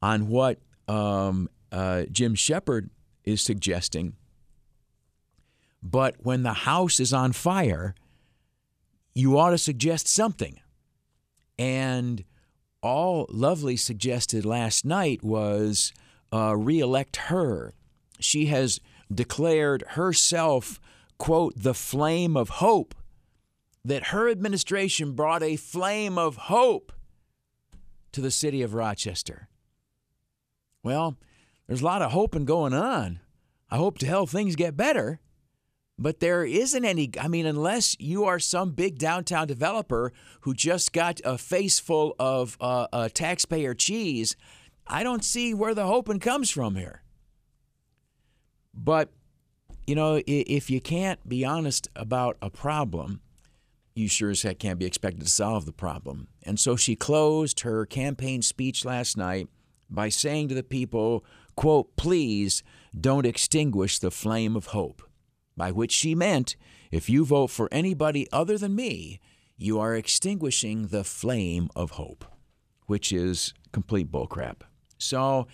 on what um, uh, Jim Shepard is suggesting. But when the house is on fire, you ought to suggest something. And all Lovely suggested last night was uh, reelect her. She has declared herself, quote, the flame of hope, that her administration brought a flame of hope to the city of Rochester. Well, there's a lot of hoping going on. I hope to hell things get better. But there isn't any, I mean, unless you are some big downtown developer who just got a face full of uh, uh, taxpayer cheese, I don't see where the hoping comes from here. But, you know, if you can't be honest about a problem, you sure as heck can't be expected to solve the problem. And so she closed her campaign speech last night by saying to the people, quote, please don't extinguish the flame of hope by which she meant if you vote for anybody other than me, you are extinguishing the flame of hope, which is complete bullcrap. So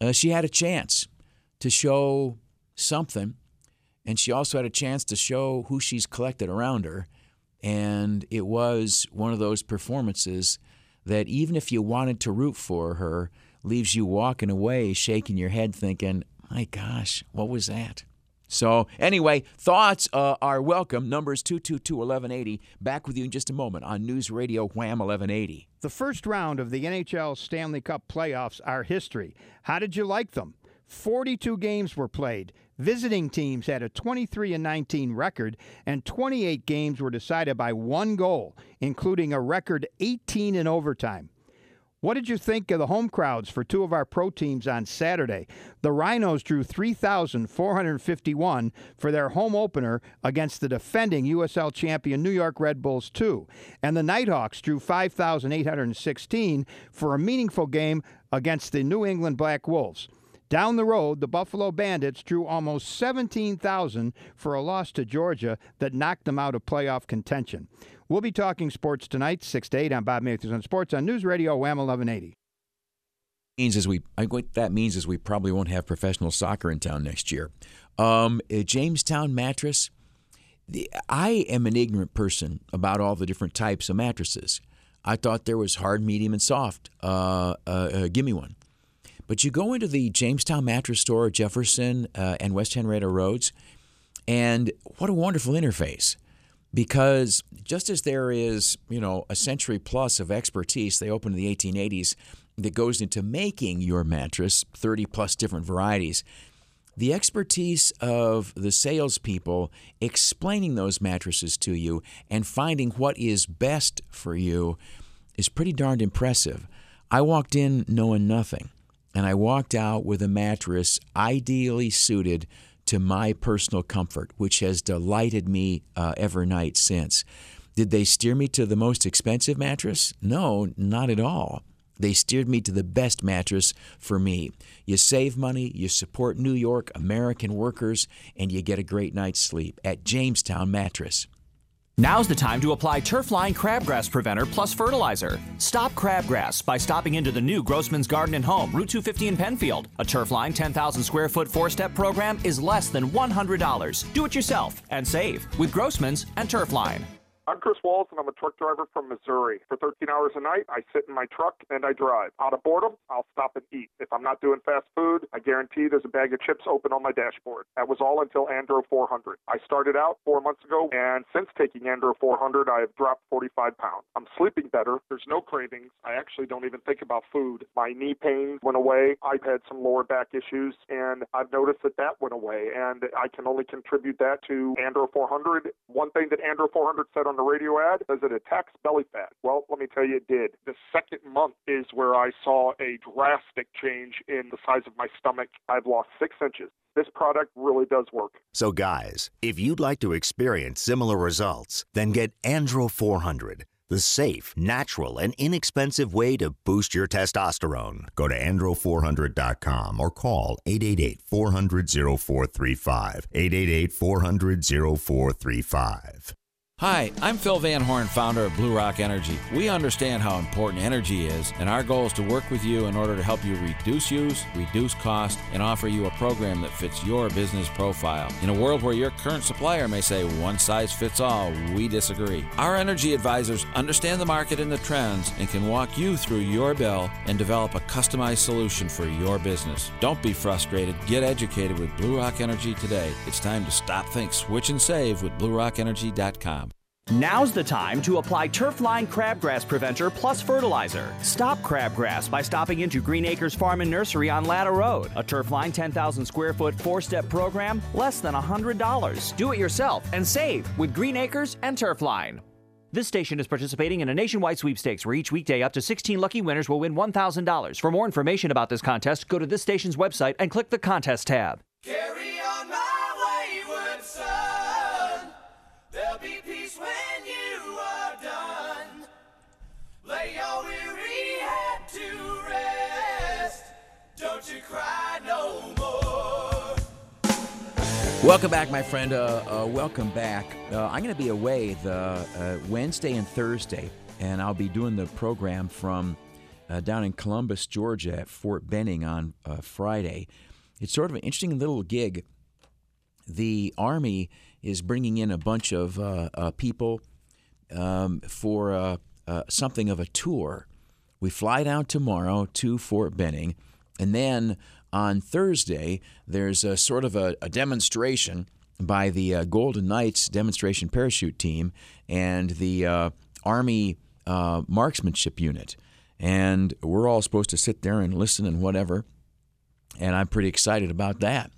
uh, she had a chance to show something, and she also had a chance to show who she's collected around her. And it was one of those performances that even if you wanted to root for her, leaves you walking away shaking your head thinking, my gosh, what was that? So, anyway, thoughts uh, are welcome. Numbers 222 1180. Back with you in just a moment on News Radio Wham 1180. The first round of the NHL Stanley Cup playoffs are history. How did you like them? 42 games were played. Visiting teams had a 23 19 record, and 28 games were decided by one goal, including a record 18 in overtime. What did you think of the home crowds for two of our pro teams on Saturday? The Rhinos drew 3,451 for their home opener against the defending USL champion New York Red Bulls 2, and the Nighthawks drew 5,816 for a meaningful game against the New England Black Wolves. Down the road, the Buffalo Bandits drew almost 17,000 for a loss to Georgia that knocked them out of playoff contention. We'll be talking sports tonight, 6 to 8 on Bob Matthews on Sports on News Radio Wham 1180. Means is we what that means is we probably won't have professional soccer in town next year. Um, Jamestown mattress. The, I am an ignorant person about all the different types of mattresses. I thought there was hard, medium, and soft. Uh, uh, uh, give me one. But you go into the Jamestown mattress store, Jefferson uh, and West Henrietta Roads, and what a wonderful interface because just as there is, you know, a century plus of expertise, they opened in the 1880s, that goes into making your mattress, 30 plus different varieties. The expertise of the salespeople explaining those mattresses to you and finding what is best for you is pretty darned impressive. I walked in knowing nothing, and I walked out with a mattress ideally suited to my personal comfort, which has delighted me uh, every night since. Did they steer me to the most expensive mattress? No, not at all. They steered me to the best mattress for me. You save money, you support New York, American workers, and you get a great night's sleep at Jamestown Mattress. Now's the time to apply Turfline Crabgrass Preventer plus fertilizer. Stop crabgrass by stopping into the new Grossman's Garden and Home, Route 250 in Penfield. A Turfline 10,000 square foot four step program is less than $100. Do it yourself and save with Grossman's and Turfline. I'm Chris Walls, and I'm a truck driver from Missouri. For 13 hours a night, I sit in my truck and I drive. Out of boredom, I'll stop and eat. If I'm not doing fast food, I guarantee there's a bag of chips open on my dashboard. That was all until Andro 400. I started out four months ago, and since taking Andro 400, I have dropped 45 pounds. I'm sleeping better. There's no cravings. I actually don't even think about food. My knee pain went away. I've had some lower back issues, and I've noticed that that went away. And I can only contribute that to Andro 400. One thing that Andro 400 said on the radio ad? Does it attacks belly fat? Well, let me tell you, it did. The second month is where I saw a drastic change in the size of my stomach. I've lost six inches. This product really does work. So, guys, if you'd like to experience similar results, then get Andro 400. the safe, natural, and inexpensive way to boost your testosterone. Go to andro400.com or call 888 400 0435. 888 400 0435. Hi, I'm Phil Van Horn, founder of Blue Rock Energy. We understand how important energy is, and our goal is to work with you in order to help you reduce use, reduce cost, and offer you a program that fits your business profile. In a world where your current supplier may say one size fits all, we disagree. Our energy advisors understand the market and the trends and can walk you through your bill and develop a customized solution for your business. Don't be frustrated. Get educated with Blue Rock Energy today. It's time to stop, think, switch, and save with BlueRockEnergy.com. Now's the time to apply Turfline Crabgrass Preventer plus fertilizer. Stop crabgrass by stopping into Green Acres Farm and Nursery on Latta Road. A Turfline 10,000 square foot four step program, less than $100. Do it yourself and save with Green Acres and Turfline. This station is participating in a nationwide sweepstakes where each weekday up to 16 lucky winners will win $1,000. For more information about this contest, go to this station's website and click the contest tab. Carry on my Welcome back, my friend. Uh, uh, welcome back. Uh, I'm going to be away the uh, Wednesday and Thursday, and I'll be doing the program from uh, down in Columbus, Georgia, at Fort Benning on uh, Friday. It's sort of an interesting little gig. The Army is bringing in a bunch of people um, for something of a tour. We fly down tomorrow to Fort Benning, and then on Thursday, there's a sort of a, a demonstration by the uh, Golden Knights demonstration parachute team and the uh, Army uh, marksmanship unit. And we're all supposed to sit there and listen and whatever. And I'm pretty excited about that.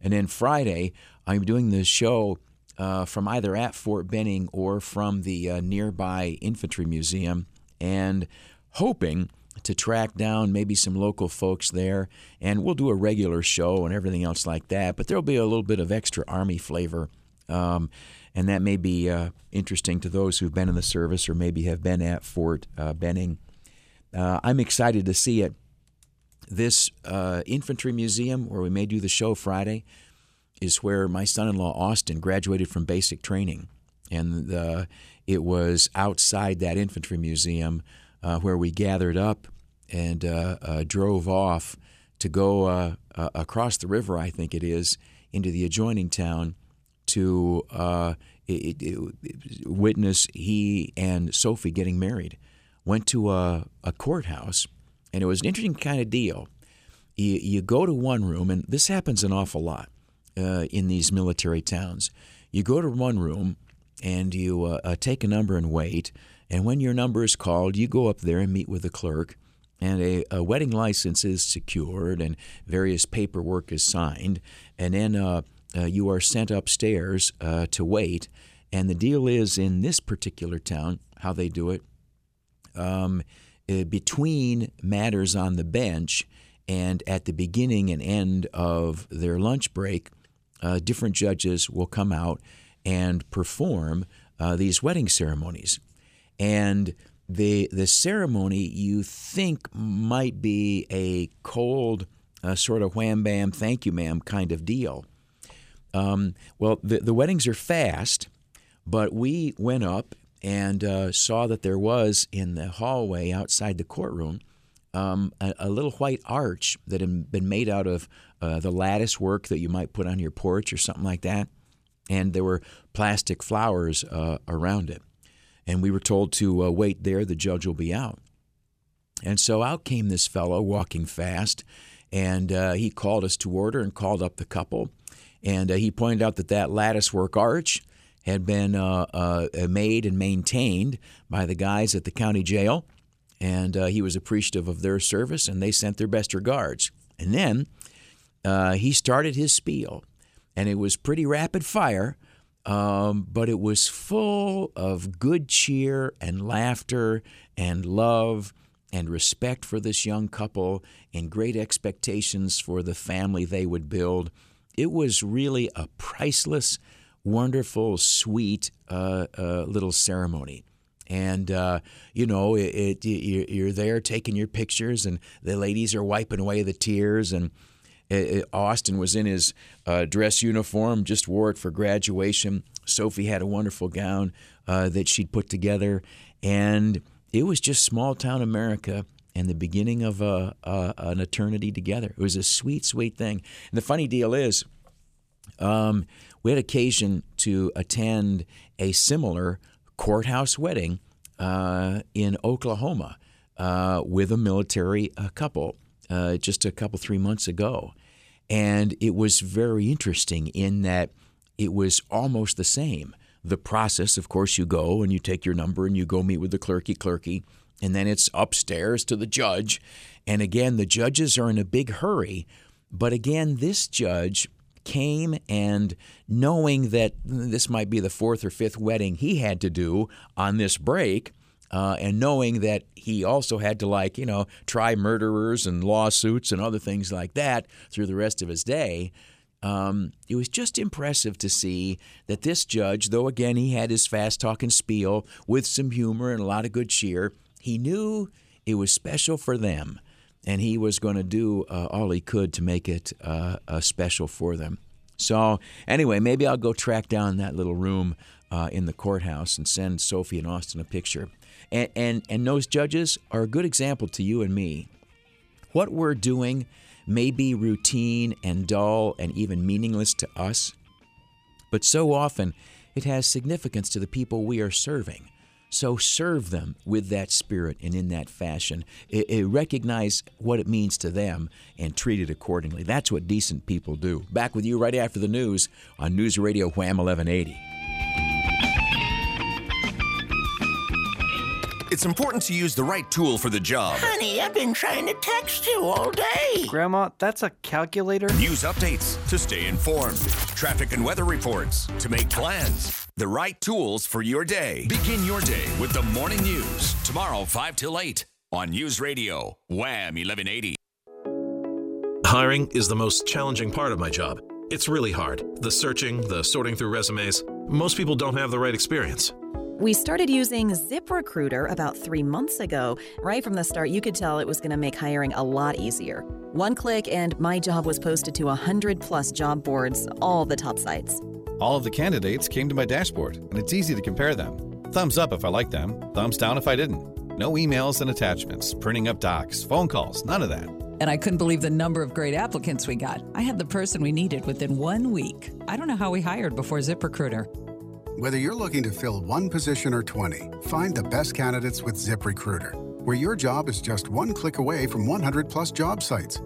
And then Friday, I'm doing this show uh, from either at Fort Benning or from the uh, nearby Infantry Museum and hoping to track down maybe some local folks there. And we'll do a regular show and everything else like that. But there'll be a little bit of extra Army flavor. Um, and that may be uh, interesting to those who've been in the service or maybe have been at Fort uh, Benning. Uh, I'm excited to see it. This uh, infantry museum, where we may do the show Friday, is where my son-in-law Austin graduated from basic training, and uh, it was outside that infantry museum uh, where we gathered up and uh, uh, drove off to go uh, across the river, I think it is, into the adjoining town to it, it, it, witness he and Sophie getting married. Went to a, a courthouse, and it was an interesting kind of deal. You, you go to one room, and this happens an awful lot uh, in these military towns. You go to one room, and you uh, take a number and wait. And when your number is called, you go up there and meet with the clerk, and a, a wedding license is secured, and various paperwork is signed, and then uh, uh, you are sent upstairs uh, to wait. And the deal is in this particular town, how they do it, um, uh, between matters on the bench and at the beginning and end of their lunch break, uh, different judges will come out and perform uh, these wedding ceremonies. And the the ceremony you think might be a cold uh, sort of wham bam thank you ma'am kind of deal. Um, well, the the weddings are fast, but we went up and uh, saw that there was in the hallway outside the courtroom um, a, a, little white arch that had been made out of uh, the lattice work that you might put on your porch or something like that. And there were plastic flowers uh, around it. And we were told to uh, wait there, the judge will be out. And so out came this fellow walking fast, and uh, he called us to order and called up the couple. And uh, he pointed out that that lattice work arch had been uh, uh, made and maintained by the guys at the county jail, and uh, he was appreciative of their service, and they sent their best regards. And then he started his spiel, and it was pretty rapid fire, um, but it was full of good cheer and laughter and love and respect for this young couple and great expectations for the family they would build. It was really a priceless wonderful, sweet uh, uh, little ceremony. and uh, you know it, it, you- you're there taking your pictures, and the ladies are wiping away the tears, and Austin was in his uh, dress uniform, just wore it for graduation. Sophie had a wonderful gown uh, that she'd put together, and it was just small town America and the beginning of a, a, an eternity together. It was a sweet, sweet thing. And the funny deal is, um, we had occasion to attend a similar courthouse wedding uh, in Oklahoma uh, with a military uh, couple uh, just a couple, three months ago. And it was very interesting in that it was almost the same. The process, of course, you go and you take your number and you go meet with the clerky clerky, and then it's upstairs to the judge. And again, the judges are in a big hurry. But again, this judge came and knowing that this might be the fourth or fifth wedding he had to do on this break, uh, and knowing that he also had to, like, you know, try murderers and lawsuits and other things like that through the rest of his day, um, it was just impressive to see that this judge, though again he had his fast talking spiel with some humor and a lot of good cheer, he knew it was special for them, and he was going to do uh, all he could to make it uh, special for them. So anyway, maybe I'll go track down that little room uh, in the courthouse and send Sophie and Austin a picture. And, and and those judges are a good example to you and me. What we're doing may be routine and dull and even meaningless to us, but so often it has significance to the people we are serving. So serve them with that spirit and in that fashion. I- I recognize what it means to them and treat it accordingly. That's what decent people do. Back with you right after the news on News Radio Wham 1180. It's important to use the right tool for the job. Honey, I've been trying to text you all day. Grandma, that's a calculator? News updates to stay informed. Traffic and weather reports to make plans. The right tools for your day. Begin your day with the morning news. Tomorrow, 5 till 8 on News Radio, Wham 1180. Hiring is the most challenging part of my job. It's really hard. The searching, the sorting through resumes. Most people don't have the right experience. We started using ZipRecruiter about three months ago. Right from the start, you could tell it was going to make hiring a lot easier. One click, and my job was posted to 100 plus job boards, all the top sites. All of the candidates came to my dashboard, and it's easy to compare them. Thumbs up if I like them, thumbs down if I didn't. No emails and attachments, printing up docs, phone calls, none of that. And I couldn't believe the number of great applicants we got. I had the person we needed within one week. I don't know how we hired before ZipRecruiter. Whether you're looking to fill one position or 20, find the best candidates with ZipRecruiter, where your job is just one click away from 100 plus job sites.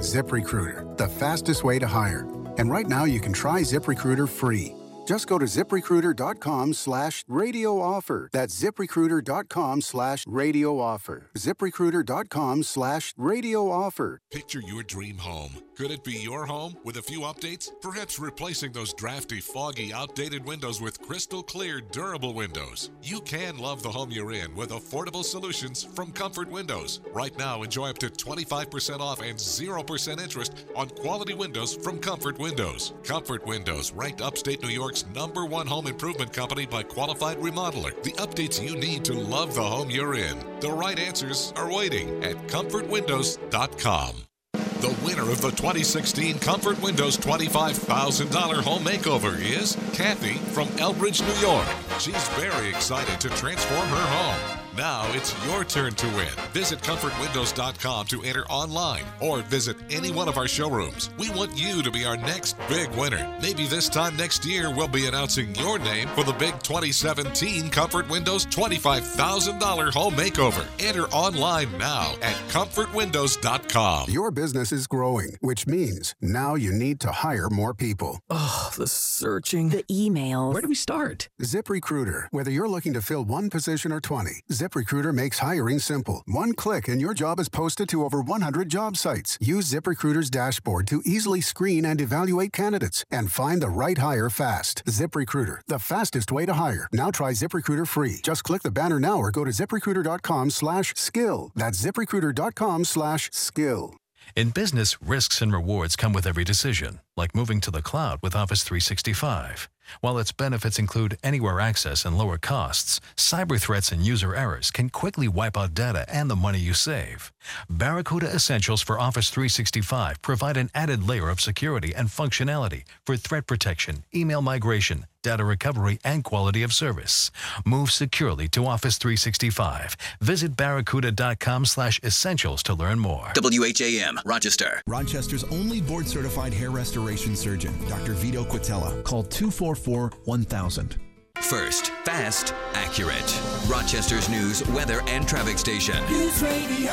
ZipRecruiter, the fastest way to hire. And right now you can try ZipRecruiter free. Just go to ziprecruiter.com slash radio offer. That's ziprecruiter.com slash radio offer. ziprecruiter.com slash radio offer. Picture your dream home. Could it be your home with a few updates? Perhaps replacing those drafty, foggy, outdated windows with crystal clear, durable windows. You can love the home you're in with affordable solutions from Comfort Windows. Right now, enjoy up to 25% off and 0% interest on quality windows from Comfort Windows. Comfort Windows, ranked upstate New York's number one home improvement company by Qualified Remodeler. The updates you need to love the home you're in. The right answers are waiting at comfortwindows.com. The winner of the 2016 Comfort Windows $25,000 home makeover is Kathy from Elbridge, New York. She's very excited to transform her home. Now it's your turn to win. Visit comfortwindows.com to enter online or visit any one of our showrooms. We want you to be our next big winner. Maybe this time next year we'll be announcing your name for the big 2017 Comfort Windows $25,000 home makeover. Enter online now at comfortwindows.com. Your business is growing, which means now you need to hire more people. Oh, the searching. The emails. Where do we start? ZipRecruiter. Whether you're looking to fill one position or 20, ZipRecruiter makes hiring simple. One click and your job is posted to over 100 job sites. Use ZipRecruiter's dashboard to easily screen and evaluate candidates and find the right hire fast. ZipRecruiter, the fastest way to hire. Now try ZipRecruiter free. Just click the banner now or go to ziprecruiter.com slash skill. That's ziprecruiter.com slash skill. In business, risks and rewards come with every decision, like moving to the cloud with Office 365. While its benefits include anywhere access and lower costs, cyber threats and user errors can quickly wipe out data and the money you save. Barracuda Essentials for Office 365 provide an added layer of security and functionality for threat protection, email migration, data recovery, and quality of service. Move securely to Office 365. Visit barracuda.com slash essentials to learn more. WHAM, Rochester. Rochester's only board certified hair restoration surgeon, Dr. Vito Quatela. Call 244 1000. First, fast, accurate. Rochester's news, weather, and traffic station. News Radio,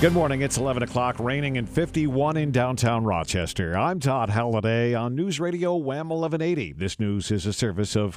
Good morning. It's 11 o'clock, raining and 51 in downtown Rochester. I'm Todd Halliday on News Radio Wham 1180. This news is a service of